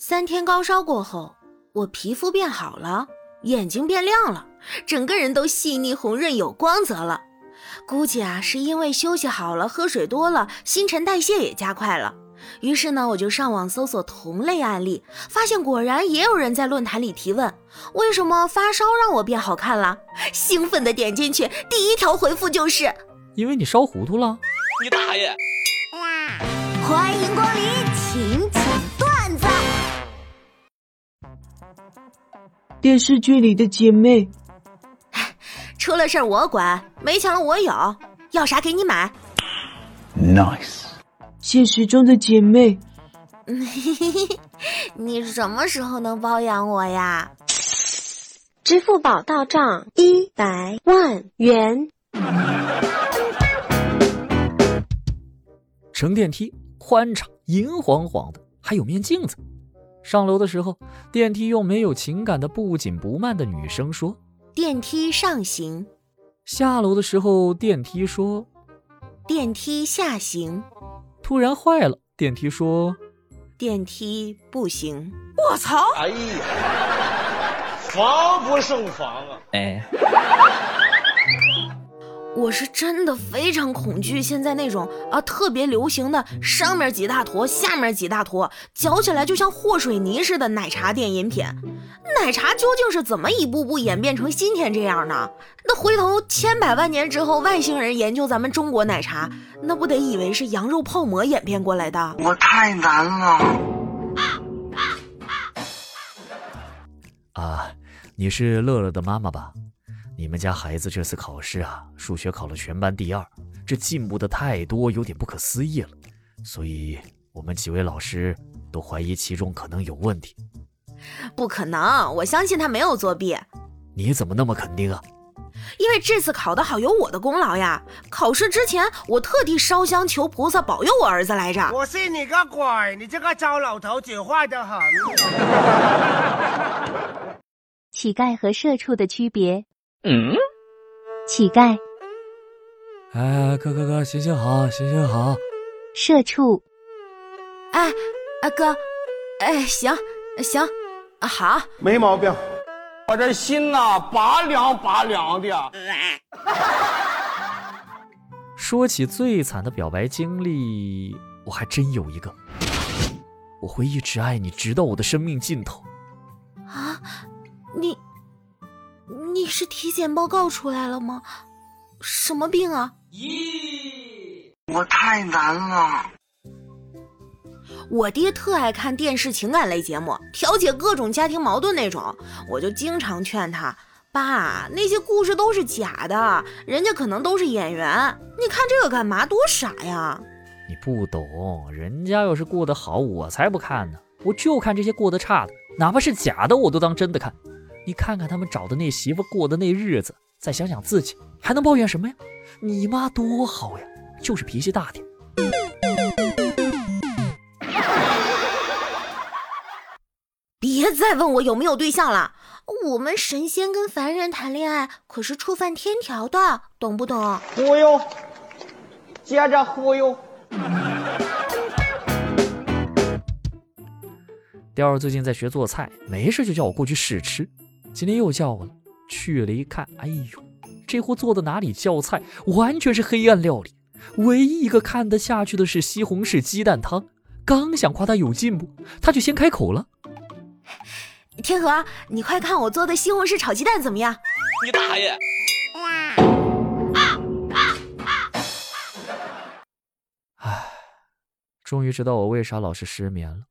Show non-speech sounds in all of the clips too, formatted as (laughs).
三天高烧过后，我皮肤变好了，眼睛变亮了，整个人都细腻红润有光泽了。估计啊，是因为休息好了，喝水多了，新陈代谢也加快了。于是呢，我就上网搜索同类案例，发现果然也有人在论坛里提问：为什么发烧让我变好看了？兴奋的点进去，第一条回复就是：因为你烧糊涂了。你大爷！欢迎光临电视剧里的姐妹，(laughs) 出了事儿我管，没钱了我有，要啥给你买。Nice. 现实中的姐妹，(laughs) 你什么时候能包养我呀？支付宝到账一百万元。(laughs) 乘电梯宽敞，银晃晃的，还有面镜子。上楼的时候，电梯用没有情感的不紧不慢的女声说电梯上行，：“下楼的时候，电梯说电梯下行，突然坏了。”电梯说电梯不行。我操！哎呀，防不胜防啊！：“哎，(laughs) 我是真的非常恐惧现在那种啊特别流行的上面几大坨，下面几大坨，嚼起来就像和水泥似的奶茶店饮品。奶茶究竟是怎么一步步演变成今天这样呢？那回头千百万年之后，外星人研究咱们中国奶茶，那不得以为是羊肉泡馍演变过来的？我太难了。啊，你是乐乐的妈妈吧？你们家孩子这次考试啊，数学考了全班第二，这进步的太多，有点不可思议了。所以我们几位老师都怀疑其中可能有问题。不可能，我相信他没有作弊。你怎么那么肯定啊？因为这次考得好有我的功劳呀！考试之前，我特地烧香求菩萨保佑我儿子来着。我信你个鬼！你这个糟老头子坏得很。(laughs) 乞丐和社畜的区别。嗯，乞丐、哎，哥哥哥，行行好，行行好。社畜、哎，啊哥，哎行行，啊好，没毛病。我这心呐、拔凉拔凉的。(laughs) 说起最惨的表白经历，我还真有一个。我会一直爱你，直到我的生命尽头。啊，是体检报告出来了吗？什么病啊？咦我太难了。我爹特爱看电视情感类节目，调解各种家庭矛盾那种，我就经常劝他。爸，那些故事都是假的，人家可能都是演员。你看这个干嘛？多傻呀！你不懂，人家要是过得好，我才不看呢。我就看这些过得差的，哪怕是假的，我都当真的看。你看看他们找的那媳妇过的那日子，再想想自己，还能抱怨什么呀？你妈多好呀，就是脾气大点。(laughs) 别再问我有没有对象了。我们神仙跟凡人谈恋爱可是触犯天条的，懂不懂？忽悠，接着忽悠。雕儿最近在学做菜，没事就叫我过去试吃。今天又叫我了，去了一看，哎呦，这货做的哪里叫菜，完全是黑暗料理。唯一一个看得下去的是西红柿鸡蛋汤。刚想夸他有进步，他就先开口了。天河，你快看我做的西红柿炒鸡蛋怎么样？你大爷！唉，终于知道我为啥老是失眠了，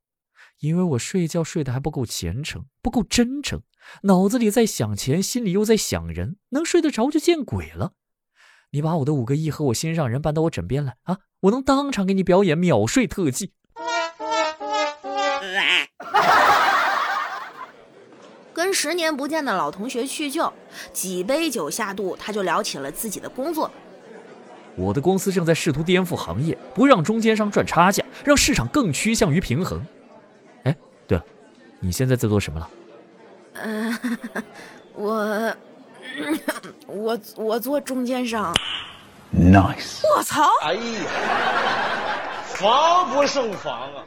因为我睡觉睡得还不够虔诚，不够真诚，脑子里在想钱，心里又在想人，能睡得着就见鬼了。你把我的五个亿和我心上人搬到我枕边来啊，我能当场给你表演秒睡特技。(laughs) 跟十年不见的老同学叙旧，几杯酒下肚，他就聊起了自己的工作。我的公司正在试图颠覆行业，不让中间商赚差价，让市场更趋向于平衡。你现在在做什么了？嗯、我我我做中间商。Nice. 我操！哎呀，防不胜防啊！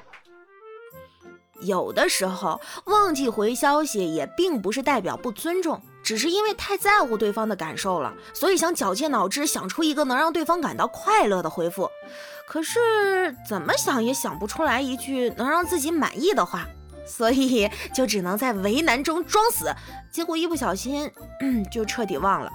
有的时候忘记回消息也并不是代表不尊重，只是因为太在乎对方的感受了，所以想绞尽脑汁想出一个能让对方感到快乐的回复。可是怎么想也想不出来一句能让自己满意的话，所以 (laughs) 就只能在为难中装死，结果一不小心，就彻底忘了。